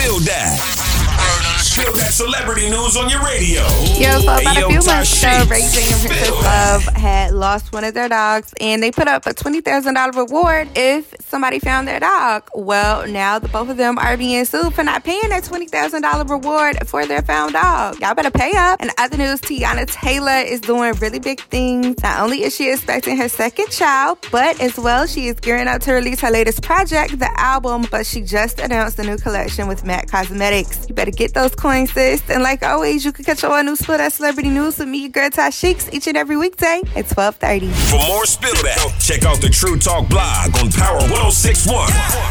Spill that. Spill that celebrity news on your radio. Yo, so about Hey, a few months ago. Ray J and Princess Love had lost one of their dogs, and they put up a twenty thousand dollar reward if somebody found their dog. Well, now the both of them are being sued for not paying that twenty thousand dollar reward for their found dog. Y'all better pay up. And other news, Teyana Taylor is doing really big things. Not only is she expecting her second child, but as well, she is gearing up to release her latest project, the album. But she just announced a new collection with MAC Cosmetics. You better get those coins, sis. And like always, you can catch all new Spill That Celebrity News with me, girl Ty Sheeks, each and every weekday at 1230. For more Spill That, check out the True Talk blog on Power 1061.